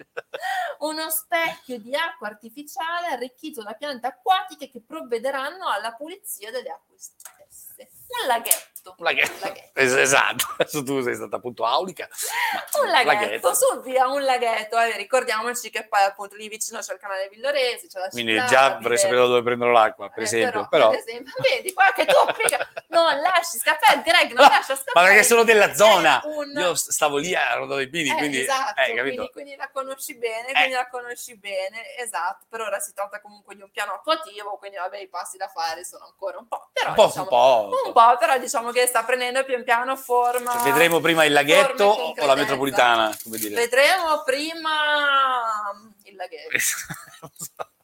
[SPEAKER 2] uno specchio di acqua artificiale arricchito da piante acquatiche che provvederanno alla pulizia delle acque. Un laghetto.
[SPEAKER 1] Un laghetto.
[SPEAKER 2] Un laghetto.
[SPEAKER 1] Es- Esatto, adesso tu sei stata appunto aulica.
[SPEAKER 2] Un laghetto, su via, un laghetto. Eh, ricordiamoci che poi appunto lì vicino c'è il canale Villoresi, c'è la
[SPEAKER 1] Quindi
[SPEAKER 2] ciclabile.
[SPEAKER 1] già vorrei sapere da dove prenderò l'acqua, per
[SPEAKER 2] Eh,
[SPEAKER 1] esempio.
[SPEAKER 2] però,
[SPEAKER 1] Però,
[SPEAKER 2] per esempio, vedi qua che tu applica, non lasci scappare, Greg non lascia scappare.
[SPEAKER 1] ma perché sono della zona.
[SPEAKER 2] Un-
[SPEAKER 1] Io stavo lì a Roda dei Pini,
[SPEAKER 2] Eh,
[SPEAKER 1] quindi
[SPEAKER 2] esatto,
[SPEAKER 1] eh,
[SPEAKER 2] quindi,
[SPEAKER 1] capito?
[SPEAKER 2] quindi la conosci bene,
[SPEAKER 1] Eh.
[SPEAKER 2] quindi la conosci bene, esatto. Per ora si tratta comunque di un piano attuativo, quindi vabbè i passi da fare sono ancora un po', però
[SPEAKER 1] Un po',
[SPEAKER 2] diciamo,
[SPEAKER 1] un po'.
[SPEAKER 2] un po', però diciamo che sta prendendo pian piano forma.
[SPEAKER 1] Cioè, vedremo prima il laghetto o la metropolitana, come dire.
[SPEAKER 2] Vedremo prima il laghetto.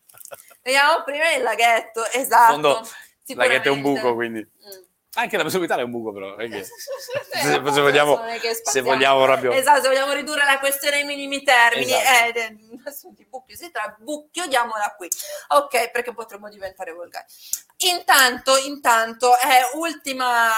[SPEAKER 2] Vediamo prima il laghetto, esatto.
[SPEAKER 1] fondo, Laghetto è un buco, quindi.
[SPEAKER 2] Mm.
[SPEAKER 1] Anche la metropolitana è un buco, però.
[SPEAKER 2] Eh,
[SPEAKER 1] se, vogliamo,
[SPEAKER 2] che
[SPEAKER 1] se vogliamo proprio.
[SPEAKER 2] Esatto, se vogliamo ridurre la questione ai minimi termini,
[SPEAKER 1] Esatto.
[SPEAKER 2] eh, di bucchio si tratta, bucchio, diamola qui. Ok, perché potremmo diventare volgari. Intanto, intanto, eh, ultima,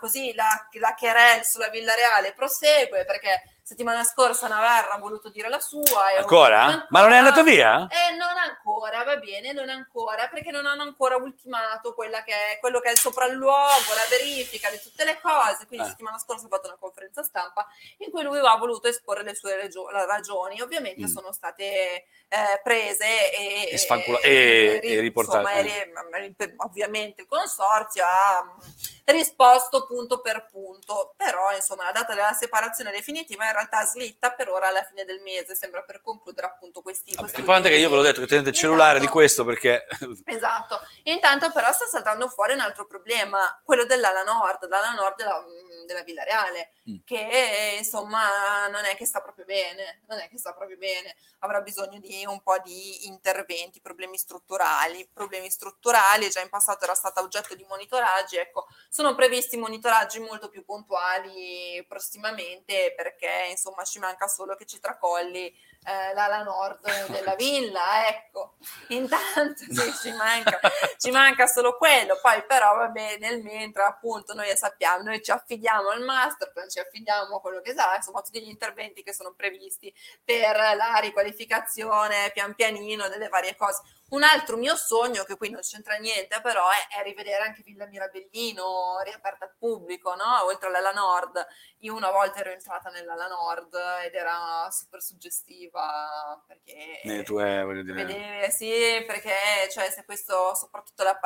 [SPEAKER 2] così, la, la querel sulla Villa Reale prosegue, perché settimana scorsa Navarra ha voluto dire la sua. e-
[SPEAKER 1] Ancora? Ma non è andato via?
[SPEAKER 2] eh, non ancora, va bene, non ancora, perché non hanno ancora ultimato quella che è, quello che è il sopralluogo, la verifica di tutte le cose. Quindi
[SPEAKER 1] Eh.
[SPEAKER 2] settimana scorsa ha fatto una conferenza stampa in cui lui ha voluto esporre le sue regio- ragioni. Ovviamente
[SPEAKER 1] Mm.
[SPEAKER 2] sono state eh, prese e,
[SPEAKER 1] E sfancula- e- e riportate.
[SPEAKER 2] e ri- ovviamente il consorzio ha mm, risposto punto per punto, però insomma la data della separazione definitiva in realtà slitta per ora alla fine del mese, sembra per concludere appunto questi... Questi
[SPEAKER 1] L'importante è che io ve l'ho detto che tenete il cellulare di
[SPEAKER 2] Esatto.
[SPEAKER 1] questo perché
[SPEAKER 2] Esatto, intanto però sta saltando fuori un altro problema, quello dell'ala nord, l'ala nord della, della Villa Reale,
[SPEAKER 1] Mm.
[SPEAKER 2] che insomma non è che sta proprio bene, non è che sta proprio bene, avrà bisogno di un po' di interventi, problemi strutturali, problemi strutturali, già in passato era stata oggetto di monitoraggi, ecco, sono previsti monitoraggi molto più puntuali prossimamente perché insomma ci manca solo che ci tracolli eh, l'ala nord della villa, ecco. Intanto sì, ci, manca, ci manca solo quello, poi però vabbè, nel mentre appunto noi sappiamo, noi ci affidiamo al master, plan, ci affidiamo a quello che sarà, insomma tutti gli interventi che sono previsti per la riqualificazione pian pianino delle varie cose. Un altro mio sogno, che qui non c'entra niente, però è, è rivedere anche Villa Mirabellino riaperta al pubblico, no? oltre all'ala nord. Io una volta ero entrata nell'ala nord ed era super suggestiva perché
[SPEAKER 1] nelle tue, voglio dire,
[SPEAKER 2] Vedere, sì, perché cioè, se questo, soprattutto la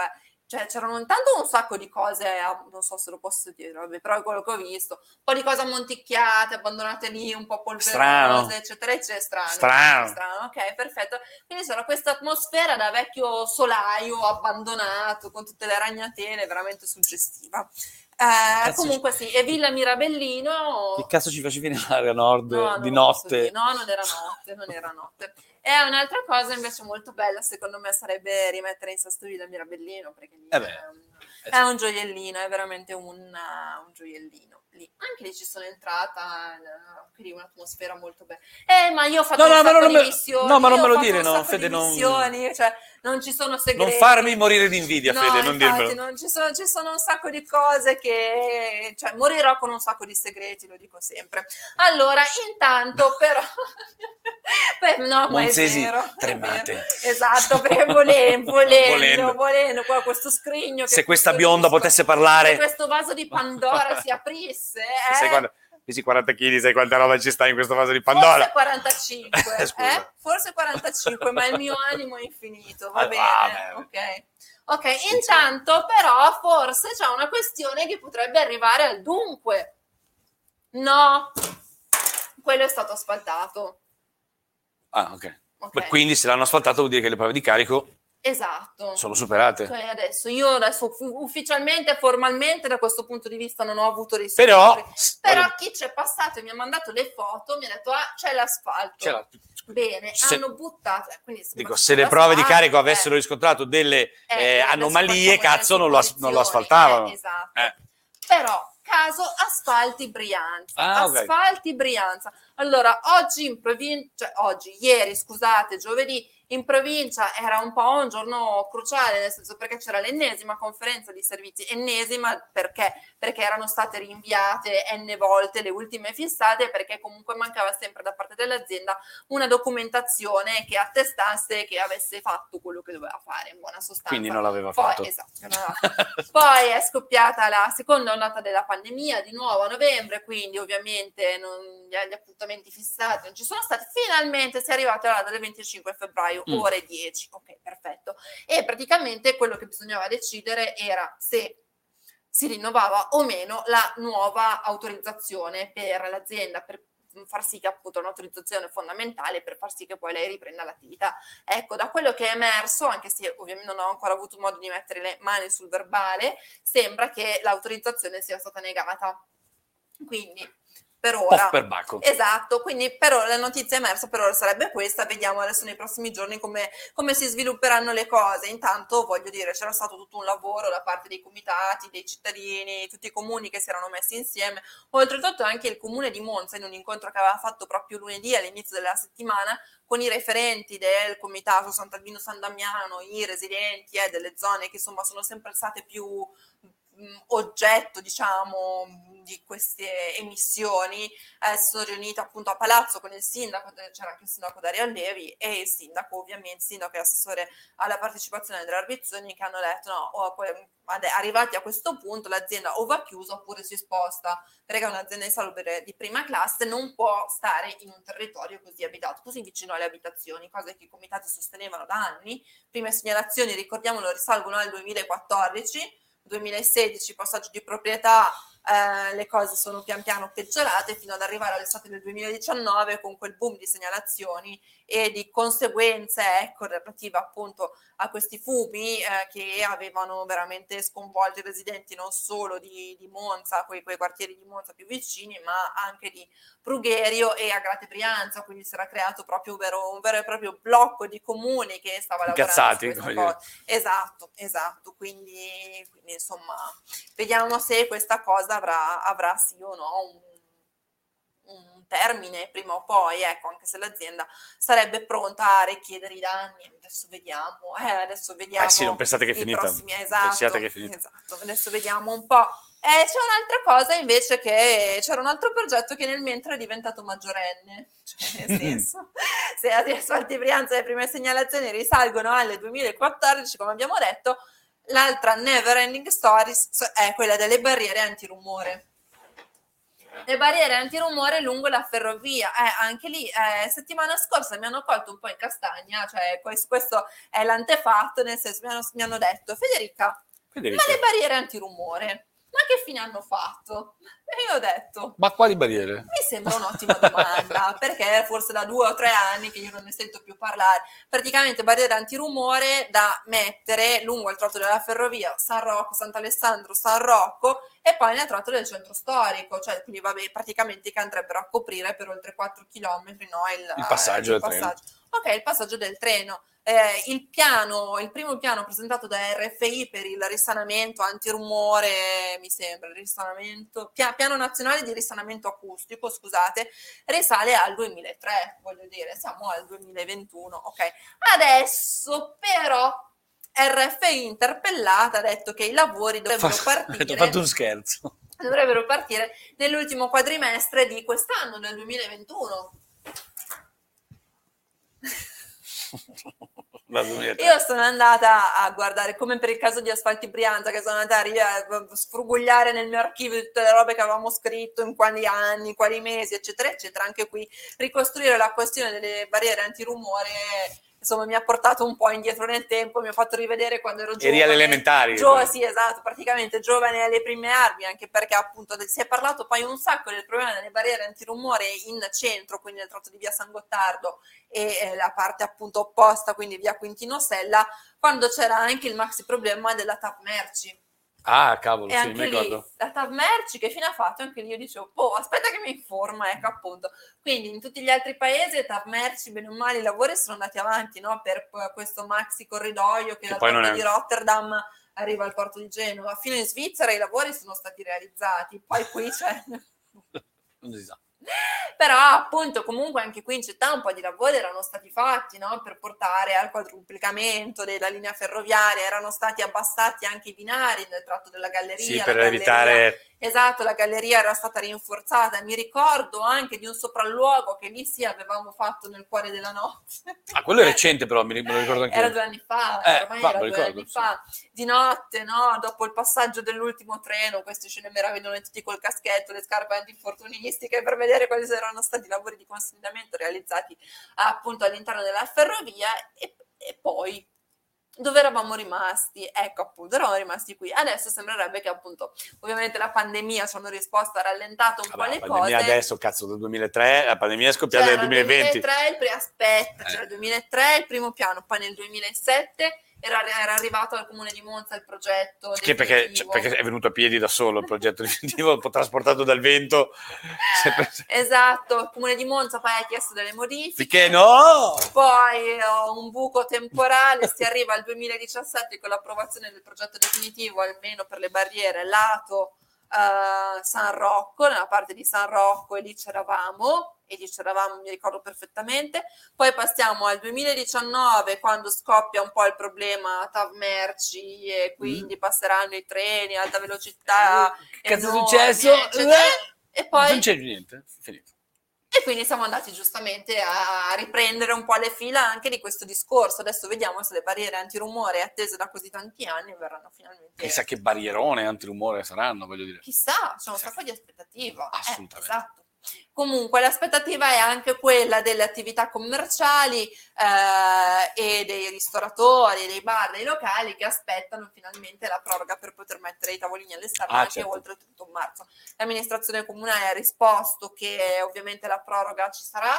[SPEAKER 2] cioè, c'erano intanto un sacco di cose, ah, non so se lo posso dire, vabbè, però è quello che ho visto, un po' di cose ammonticchiate, abbandonate lì, un po' polverose,
[SPEAKER 1] Strano.
[SPEAKER 2] eccetera, eccetera, strano.
[SPEAKER 1] Strano.
[SPEAKER 2] strano, ok, perfetto. Quindi c'era questa atmosfera da vecchio solaio abbandonato, con tutte le ragnatele, veramente suggestiva. Eh, comunque sì, e Villa Mirabellino...
[SPEAKER 1] che cazzo ci facevi nell'area nord
[SPEAKER 2] No,
[SPEAKER 1] di notte?
[SPEAKER 2] dire. No, non era notte, non era notte. E un'altra cosa invece molto bella, secondo me, sarebbe rimettere in sesto Villa Mirabellino, perché
[SPEAKER 1] Eh
[SPEAKER 2] è, un,
[SPEAKER 1] eh
[SPEAKER 2] è un gioiellino, è veramente un, uh, un gioiellino. Lì. Anche lì ci sono entrata, eh, quindi un'atmosfera molto bella. Eh, ma io ho fatto
[SPEAKER 1] No, no, ma non me-
[SPEAKER 2] missioni.
[SPEAKER 1] no, ma non me lo dire, no, Fede, non-
[SPEAKER 2] missioni, cioè non ci sono segreti.
[SPEAKER 1] Non farmi morire di invidia,
[SPEAKER 2] No,
[SPEAKER 1] Fede, non
[SPEAKER 2] infatti,
[SPEAKER 1] dirmelo.
[SPEAKER 2] non ci, sono, ci sono un sacco di cose che, cioè, morirò con un sacco di segreti, lo dico sempre. Allora, intanto, però, Beh, no, ma è
[SPEAKER 1] Monzesi,
[SPEAKER 2] vero, è
[SPEAKER 1] tremate.
[SPEAKER 2] vero. Esatto, perché volendo, volendo,
[SPEAKER 1] Volendo.
[SPEAKER 2] volendo, qua questo scrigno.
[SPEAKER 1] Se questa
[SPEAKER 2] questo
[SPEAKER 1] bionda
[SPEAKER 2] disco-
[SPEAKER 1] potesse
[SPEAKER 2] se
[SPEAKER 1] parlare,
[SPEAKER 2] questo vaso di Pandora si aprisse, eh,
[SPEAKER 1] sai quando, pesi 40 kg, sai quanta roba ci sta in questo vaso di Pandora?
[SPEAKER 2] Forse 45,
[SPEAKER 1] Eh,
[SPEAKER 2] eh? forse 45, ma il mio animo è infinito, va
[SPEAKER 1] Ah,
[SPEAKER 2] bene,
[SPEAKER 1] vabbè.
[SPEAKER 2] ok. Ok, intanto però forse c'è una questione che potrebbe arrivare al dunque. No, quello è stato asfaltato.
[SPEAKER 1] Ah, ok.
[SPEAKER 2] ok?
[SPEAKER 1] Beh, Quindi se l'hanno asfaltato vuol dire che le prove di carico
[SPEAKER 2] Esatto.
[SPEAKER 1] sono superate.
[SPEAKER 2] Cioè adesso io adesso ufficialmente, formalmente da questo punto di vista non ho avuto riscontri.
[SPEAKER 1] Però,
[SPEAKER 2] Però chi c'è passato e mi ha mandato le foto mi ha detto ah c'è l'asfalto.
[SPEAKER 1] c'era-
[SPEAKER 2] Bene,
[SPEAKER 1] Se-
[SPEAKER 2] hanno buttato. eh, quindi
[SPEAKER 1] Dico, se le prove di carico
[SPEAKER 2] eh,
[SPEAKER 1] avessero riscontrato delle
[SPEAKER 2] eh,
[SPEAKER 1] eh, anomalie, cazzo, non lo, as- non lo asfaltavano.
[SPEAKER 2] eh, esatto.
[SPEAKER 1] Eh.
[SPEAKER 2] Però, caso asfalti Brianza.
[SPEAKER 1] Ah.
[SPEAKER 2] Asfalti Brianza. Allora, oggi in provincia, cioè oggi, ieri, scusate, giovedì, in provincia era un po' un giorno cruciale, nel senso perché c'era l'ennesima conferenza di servizi, ennesima perché? Perché erano state rinviate n volte le ultime fissate, perché comunque mancava sempre da parte dell'azienda una documentazione che attestasse che avesse fatto quello che doveva fare, in buona sostanza.
[SPEAKER 1] Quindi non l'aveva
[SPEAKER 2] Poi,
[SPEAKER 1] fatto.
[SPEAKER 2] esatto, non aveva fatto. Poi è scoppiata la seconda ondata della pandemia, di nuovo a novembre, quindi ovviamente non- gli, appuntamenti fissati non ci sono stati. Finalmente si è arrivati alla data del 25 febbraio,
[SPEAKER 1] Mm.
[SPEAKER 2] ore 10. Ok, perfetto. E praticamente quello che bisognava decidere era se si rinnovava o meno la nuova autorizzazione per l'azienda, per far sì che appunto un'autorizzazione fondamentale per far sì che poi lei riprenda l'attività. Ecco, da quello che è emerso, anche se ovviamente non ho ancora avuto modo di mettere le mani sul verbale, sembra che l'autorizzazione sia stata negata. Quindi, per ora... Esatto, quindi per ora la notizia emersa per ora sarebbe questa, vediamo adesso nei prossimi giorni come, come si svilupperanno le cose. Intanto voglio dire, c'era stato tutto un lavoro da parte dei comitati, dei cittadini, tutti i comuni che si erano messi insieme, oltretutto anche il comune di Monza in un incontro che aveva fatto proprio lunedì all'inizio della settimana con i referenti del comitato Sant'Alvino San Damiano, i residenti eh, delle zone che insomma sono sempre state più oggetto, diciamo, di queste emissioni, eh, sono riunite appunto a palazzo con il sindaco, c'era anche il sindaco Dario Allevi e il sindaco, ovviamente, il sindaco e assessore alla partecipazione delle Arbizzoni che hanno detto no, o poi, ade- arrivati a questo punto l'azienda o va chiusa oppure si sposta, perché un'azienda insalubre di prima classe non può stare in un territorio così abitato, così vicino alle abitazioni, cose che i comitati sostenevano da anni. Prime segnalazioni, ricordiamolo, risalgono al 2014, 2016 passaggio di proprietà, eh, le cose sono pian piano peggiorate fino ad arrivare all'estate del 2019 con quel boom di segnalazioni e di conseguenze ecco, relative appunto a questi fumi eh, che avevano veramente sconvolto i residenti non solo di, di Monza, quei, quei quartieri di Monza più vicini, ma anche di Brugherio e Agrate Brianza, quindi si era creato proprio un vero, un vero e proprio blocco di comuni che stava lavorando
[SPEAKER 1] Incazzati,
[SPEAKER 2] cosa. Esatto, esatto, quindi, quindi insomma vediamo se questa cosa avrà, avrà sì o no un termine prima o poi, ecco, anche se l'azienda sarebbe pronta a richiedere i danni, adesso vediamo, eh, adesso vediamo.
[SPEAKER 1] Eh sì, non pensate che è finita.
[SPEAKER 2] prossimi- esatto,
[SPEAKER 1] pensiate che è finita.
[SPEAKER 2] esatto, adesso vediamo un po'. E c'è un'altra cosa invece che c'era un altro progetto che nel mentre è diventato maggiorenne, cioè nel senso, se adesso Alti Brianza le prime segnalazioni risalgono al 2014, come abbiamo detto, l'altra never ending story è quella delle barriere antirumore. Le barriere antirumore lungo la ferrovia, eh, anche lì eh, settimana scorsa mi hanno colto un po' in castagna, cioè questo, questo è l'antefatto, nel senso mi hanno, mi hanno detto Federica,
[SPEAKER 1] Federica.
[SPEAKER 2] ma le barriere antirumore, ma che fine hanno fatto? E io ho detto,
[SPEAKER 1] Ma quali barriere?
[SPEAKER 2] mi sembra un'ottima domanda, perché forse da due o tre anni che io non ne sento più parlare. Praticamente barriere antirumore da mettere lungo il tratto della ferrovia San Rocco, Sant'Alessandro, San Rocco e poi nel tratto del centro storico, cioè quindi vabbè, praticamente che andrebbero a coprire per oltre 4 km no, il,
[SPEAKER 1] Il passaggio
[SPEAKER 2] il
[SPEAKER 1] del treno.
[SPEAKER 2] Ok, il passaggio del treno. Eh, il piano, il primo piano presentato da RFI per il risanamento antirumore, mi sembra, risanamento, pia- piano nazionale di risanamento acustico, scusate, risale al 2003, voglio dire, siamo al 2021, ok. Adesso però RFI interpellata ha detto che i lavori dovrebbero
[SPEAKER 1] Ho
[SPEAKER 2] partire
[SPEAKER 1] fatto un scherzo.
[SPEAKER 2] dovrebbero partire nell'ultimo quadrimestre di quest'anno, nel 2021.
[SPEAKER 1] Dal 2003.
[SPEAKER 2] Io sono andata a guardare, come per il caso di Asfalti Brianza, che sono andata a sfrugugliare nel mio archivio tutte le robe che avevamo scritto, in quali anni, quali mesi, eccetera, eccetera. Anche qui ricostruire la questione delle barriere antirumore, insomma, mi ha portato un po' indietro nel tempo, mi ha fatto rivedere quando ero giovane.
[SPEAKER 1] Eri alle elementari.
[SPEAKER 2] Gio- sì, esatto, praticamente giovane alle prime armi, anche perché appunto si è parlato poi un sacco del problema delle barriere antirumore in centro, quindi nel tratto di via San Gottardo e eh, la parte appunto opposta, quindi via Quintino Sella, quando c'era anche il maxi problema della TAP merci.
[SPEAKER 1] Ah, cavolo,
[SPEAKER 2] e
[SPEAKER 1] sì,
[SPEAKER 2] anche
[SPEAKER 1] mi
[SPEAKER 2] lì
[SPEAKER 1] ricordo.
[SPEAKER 2] la TAV Merci che fine ha fatto? Anche lì io dicevo, boh, aspetta che mi informa, ecco appunto. Quindi in tutti gli altri paesi TAV Merci, bene o male, i lavori sono andati avanti, no? Per questo maxi corridoio che,
[SPEAKER 1] Che non
[SPEAKER 2] porto
[SPEAKER 1] è-
[SPEAKER 2] di Rotterdam arriva al porto di Genova. Fino in Svizzera i lavori sono stati realizzati, poi qui c'è...
[SPEAKER 1] Non si sa.
[SPEAKER 2] Però appunto comunque anche qui in città un po' di lavori erano stati fatti no? per portare al quadruplicamento della linea ferroviaria, erano stati abbassati anche i binari nel tratto della galleria.
[SPEAKER 1] Sì, per
[SPEAKER 2] galleria-
[SPEAKER 1] evitare...
[SPEAKER 2] Esatto, la galleria era stata rinforzata. Mi ricordo anche di un sopralluogo che lì sì avevamo fatto nel cuore della notte.
[SPEAKER 1] Ah, quello è recente però, mi ricordo anche
[SPEAKER 2] Era due anni fa,
[SPEAKER 1] Eh,
[SPEAKER 2] ormai
[SPEAKER 1] va,
[SPEAKER 2] era due
[SPEAKER 1] ricordo,
[SPEAKER 2] anni
[SPEAKER 1] sì.
[SPEAKER 2] fa, di notte, no? dopo il passaggio dell'ultimo treno, questi ce ne meravigliano tutti col caschetto, le scarpe antinfortunistiche per vedere quali erano stati i lavori di consolidamento realizzati appunto all'interno della ferrovia e, e poi dove eravamo rimasti? Ecco appunto, eravamo rimasti qui. Adesso sembrerebbe che appunto, ovviamente la pandemia ci hanno risposto, ha rallentato un
[SPEAKER 1] Vabbè,
[SPEAKER 2] po'
[SPEAKER 1] la
[SPEAKER 2] le
[SPEAKER 1] pandemia
[SPEAKER 2] cose.
[SPEAKER 1] adesso, cazzo, del 2003, la pandemia è scoppiata nel
[SPEAKER 2] il
[SPEAKER 1] 2020.
[SPEAKER 2] 2003, il pri- aspetta,
[SPEAKER 1] Eh.
[SPEAKER 2] c'era il 2003 il primo piano, poi nel 2007 era, era arrivato al comune di Monza il progetto.
[SPEAKER 1] Che perché, cioè, perché è venuto a piedi da solo il progetto definitivo, trasportato dal vento.
[SPEAKER 2] Esatto, il comune di Monza poi ha chiesto delle modifiche.
[SPEAKER 1] Finché no!
[SPEAKER 2] Poi ho un buco temporale, si arriva al 2017 con l'approvazione del progetto definitivo, almeno per le barriere, lato eh, San Rocco, nella parte di San Rocco e lì c'eravamo, e lì c'eravamo, mi ricordo perfettamente. Poi passiamo al 2019 quando scoppia un po' il problema TAV merci e quindi passeranno i treni alta velocità.
[SPEAKER 1] Che cazzo è successo?
[SPEAKER 2] eccetera. E poi
[SPEAKER 1] Non c'è niente, finito.
[SPEAKER 2] E quindi siamo andati giustamente a riprendere un po' le fila anche di questo discorso. Adesso vediamo se le barriere antirumore attese da così tanti anni verranno finalmente.
[SPEAKER 1] Chissà che barrierone antirumore saranno, voglio dire.
[SPEAKER 2] Chissà, c'è un
[SPEAKER 1] Chissà
[SPEAKER 2] sacco di aspettativa.
[SPEAKER 1] Assolutamente.
[SPEAKER 2] Eh, esatto. Comunque l'aspettativa è anche quella delle attività commerciali eh, e dei ristoratori, dei bar, dei locali che aspettano finalmente la proroga per poter mettere i tavolini all'esterno
[SPEAKER 1] Ah,
[SPEAKER 2] anche
[SPEAKER 1] certo.
[SPEAKER 2] oltre il 31 marzo. L'amministrazione comunale ha risposto che ovviamente la proroga ci sarà,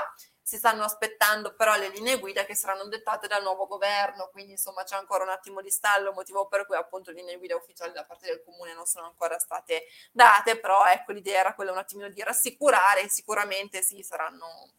[SPEAKER 2] si stanno aspettando però le linee guida che saranno dettate dal nuovo governo, quindi insomma c'è ancora un attimo di stallo, motivo per cui appunto le linee guida ufficiali da parte del comune non sono ancora state date, però ecco l'idea era quella un attimino di rassicurare, sicuramente sì, saranno,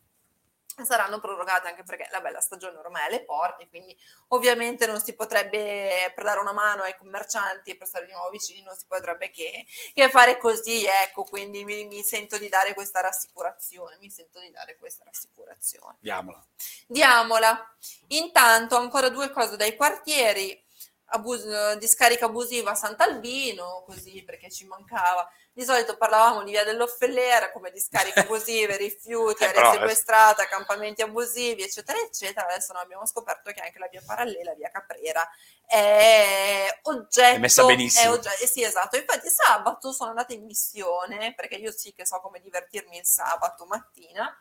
[SPEAKER 2] saranno prorogate anche perché la bella stagione ormai è alle porte, quindi ovviamente non si potrebbe, per dare una mano ai commercianti e per stare di nuovo vicini, non si potrebbe che, che fare così, ecco, quindi mi, mi sento di dare questa rassicurazione, mi sento di dare questa rassicurazione.
[SPEAKER 1] Diamola.
[SPEAKER 2] Diamola. Intanto ancora due cose dai quartieri. Abus- discarica abusiva a Sant'Albino, così perché ci mancava. Di solito parlavamo di via dell'Offellera come discariche abusive, rifiuti,
[SPEAKER 1] Eh, però,
[SPEAKER 2] sequestrata, accampamenti abusivi, eccetera, eccetera. Adesso noi abbiamo scoperto che anche la via parallela, via Caprera, è oggetto.
[SPEAKER 1] È messa benissimo.
[SPEAKER 2] è ogge- eh sì, esatto. Infatti, sabato sono andata in missione perché io sì che so come divertirmi il sabato mattina.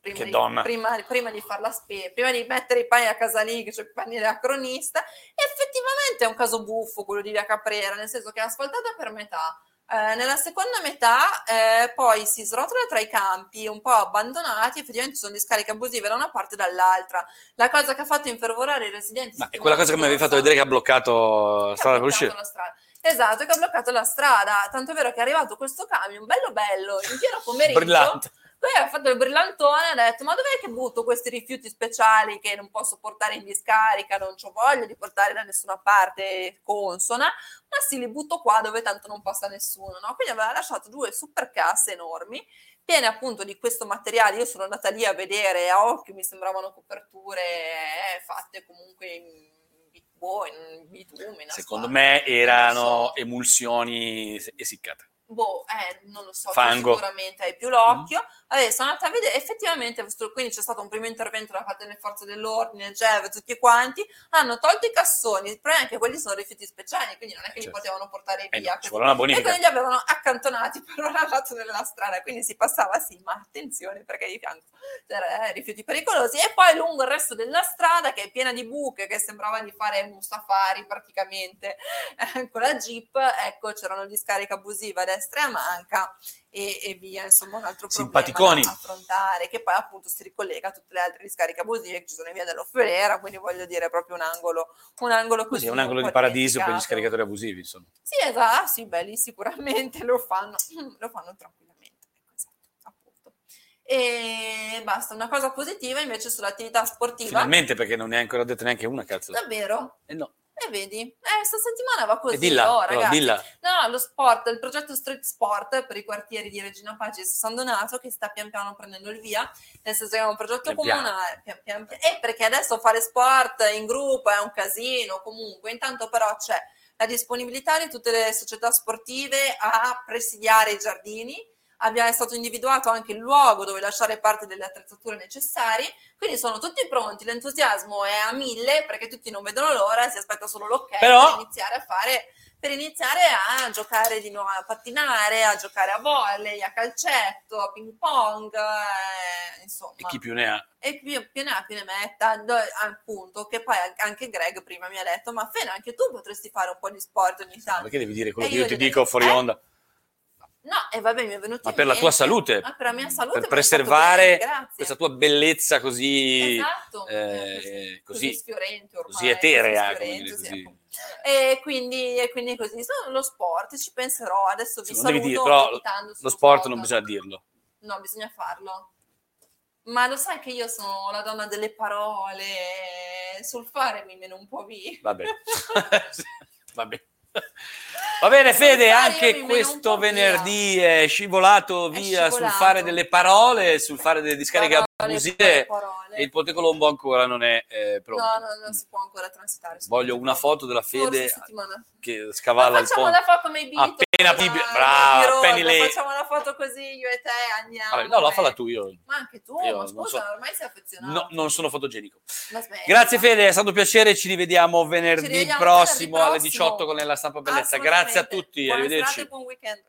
[SPEAKER 2] Prima
[SPEAKER 1] Che
[SPEAKER 2] di,
[SPEAKER 1] donna.
[SPEAKER 2] Prima, prima di far la spesa, prima di mettere i panni a casa lì, che c'è i panni della cronista, effettivamente è un caso buffo quello di via Caprera, nel senso che è asfaltata per metà. Eh, nella seconda metà eh, poi si srotola tra i campi un po' abbandonati, effettivamente ci sono discariche abusive da una parte e dall'altra. La cosa che ha fatto infervorare i residenti
[SPEAKER 1] Ma è quella cosa che mi avevi fatto vedere che ha bloccato la
[SPEAKER 2] che
[SPEAKER 1] strada
[SPEAKER 2] ha
[SPEAKER 1] per uscire.
[SPEAKER 2] strada. Esatto, che ha bloccato la strada. Tanto è vero che è arrivato questo camion, bello bello, in pieno pomeriggio.
[SPEAKER 1] Brillante.
[SPEAKER 2] Poi ha fatto il brillantone e ha detto: Ma dov'è che butto questi rifiuti speciali che non posso portare in discarica? Non ho voglia di portare da nessuna parte consona, ma sì, li butto qua dove tanto non passa nessuno. No? Quindi aveva lasciato due super casse enormi, piene appunto di questo materiale. Io sono andata lì a vedere a occhio, mi sembravano coperture eh, fatte comunque in, boh, in bitume.
[SPEAKER 1] Secondo me erano
[SPEAKER 2] so.
[SPEAKER 1] emulsioni essiccate.
[SPEAKER 2] Boh, eh, non lo so,
[SPEAKER 1] Fango. Mm.
[SPEAKER 2] sicuramente hai più l'occhio. Vabbè, sono andata a vedere, effettivamente, quindi c'è stato un primo intervento da parte delle forze dell'ordine, GEV, tutti quanti, hanno tolto i cassoni, il problema è che quelli sono rifiuti speciali, quindi non è che li
[SPEAKER 1] Certo.
[SPEAKER 2] potevano portare
[SPEAKER 1] Eh
[SPEAKER 2] via.
[SPEAKER 1] no,
[SPEAKER 2] e quindi li avevano accantonati per un lato della strada, quindi si passava sì, ma attenzione perché di fianco c'erano eh, rifiuti pericolosi. E poi lungo il resto della strada, che è piena di buche, che sembrava di fare un safari praticamente eh, con la Jeep, ecco, c'erano discariche abusive a destra manca e, e via, insomma un altro problema da affrontare, che poi appunto si ricollega a tutte le altre discariche abusive che ci sono in via dell'Offerera, quindi voglio dire è proprio un angolo, un angolo così.
[SPEAKER 1] È un angolo di paradiso per gli scaricatori abusivi, insomma.
[SPEAKER 2] Sì, esatto, sì, beh, lì sicuramente lo fanno, lo fanno tranquillamente. Ecco, esatto, appunto. E basta, una cosa positiva invece sull'attività sportiva.
[SPEAKER 1] Finalmente, perché non ne hai ancora detto neanche una, cazzo.
[SPEAKER 2] Davvero?
[SPEAKER 1] Eh no,
[SPEAKER 2] E vedi? Eh, sta settimana va così,
[SPEAKER 1] e dilla,
[SPEAKER 2] oh,
[SPEAKER 1] però,
[SPEAKER 2] ragazzi.
[SPEAKER 1] dilla.
[SPEAKER 2] No, lo sport, il progetto Street Sport per i quartieri di Regina Pace e San Donato che sta pian piano prendendo il via, nel senso che è un progetto
[SPEAKER 1] Pian
[SPEAKER 2] comunale. Pian pian pian- E perché adesso fare sport in gruppo è un casino comunque, intanto però c'è la disponibilità di tutte le società sportive a presidiare i giardini. Abbia- è stato individuato anche il luogo dove lasciare parte delle attrezzature necessarie, quindi sono tutti pronti, l'entusiasmo è a mille perché tutti non vedono l'ora, si aspetta solo l'ok
[SPEAKER 1] Però-
[SPEAKER 2] per iniziare a fare per iniziare a giocare di nuovo, a pattinare, a giocare a volley, a calcetto, a ping pong, eh, insomma.
[SPEAKER 1] E chi più ne ha?
[SPEAKER 2] E più, più ne ha più ne metta, do- appunto, che poi anche Greg prima mi ha detto, ma Fena, anche tu potresti fare un po' di sport ogni tanto.
[SPEAKER 1] Perché devi dire quello
[SPEAKER 2] E
[SPEAKER 1] che
[SPEAKER 2] io
[SPEAKER 1] io ti dico fuori
[SPEAKER 2] eh?
[SPEAKER 1] onda?
[SPEAKER 2] No, e vabbè, mi è venuto
[SPEAKER 1] Ma per la tua salute,
[SPEAKER 2] Ma per la mia salute.
[SPEAKER 1] per preservare
[SPEAKER 2] bene,
[SPEAKER 1] questa tua bellezza così,
[SPEAKER 2] Esatto,
[SPEAKER 1] eh,
[SPEAKER 2] così,
[SPEAKER 1] così-
[SPEAKER 2] sfiorente ormai.
[SPEAKER 1] così eterea,
[SPEAKER 2] così sfiorente, sì,
[SPEAKER 1] così.
[SPEAKER 2] appunto. E quindi, e quindi così, Sono lo sport, ci penserò, adesso vi
[SPEAKER 1] Sì,
[SPEAKER 2] saluto
[SPEAKER 1] dire, però lo sport non bisogna dirlo.
[SPEAKER 2] No, bisogna farlo. Ma lo sai che io sono la donna delle parole, sul fare mi meno un po' via.
[SPEAKER 1] Vabbè. Vabbè. Va bene Fede, anche questo venerdì è scivolato via sul fare delle parole, sul fare delle discariche
[SPEAKER 2] Parole,
[SPEAKER 1] abusive
[SPEAKER 2] parole.
[SPEAKER 1] e il Ponte Colombo ancora non è eh, pronto.
[SPEAKER 2] No, no, non si può ancora transitare.
[SPEAKER 1] Voglio una foto della Fede che scavalla il
[SPEAKER 2] facciamo
[SPEAKER 1] ponte.
[SPEAKER 2] la foto come i Beatles.
[SPEAKER 1] Appena
[SPEAKER 2] dai,
[SPEAKER 1] Bibbia- brava, appena lei-
[SPEAKER 2] Facciamo la foto così io e te andiamo.
[SPEAKER 1] Vabbè, no, la
[SPEAKER 2] eh.
[SPEAKER 1] falla tu, io
[SPEAKER 2] Ma anche tu,
[SPEAKER 1] Io
[SPEAKER 2] ma scusa,
[SPEAKER 1] so-
[SPEAKER 2] ormai sei affezionato.
[SPEAKER 1] no, non sono fotogenico. Grazie Fede, è stato un piacere, ci rivediamo venerdì
[SPEAKER 2] rivediamo
[SPEAKER 1] prossimo
[SPEAKER 2] venerdì
[SPEAKER 1] alle
[SPEAKER 2] prossimo.
[SPEAKER 1] 18 con Nella Stampa Bellezza. Grazie a tutti,
[SPEAKER 2] Buona
[SPEAKER 1] arrivederci.
[SPEAKER 2] buon weekend.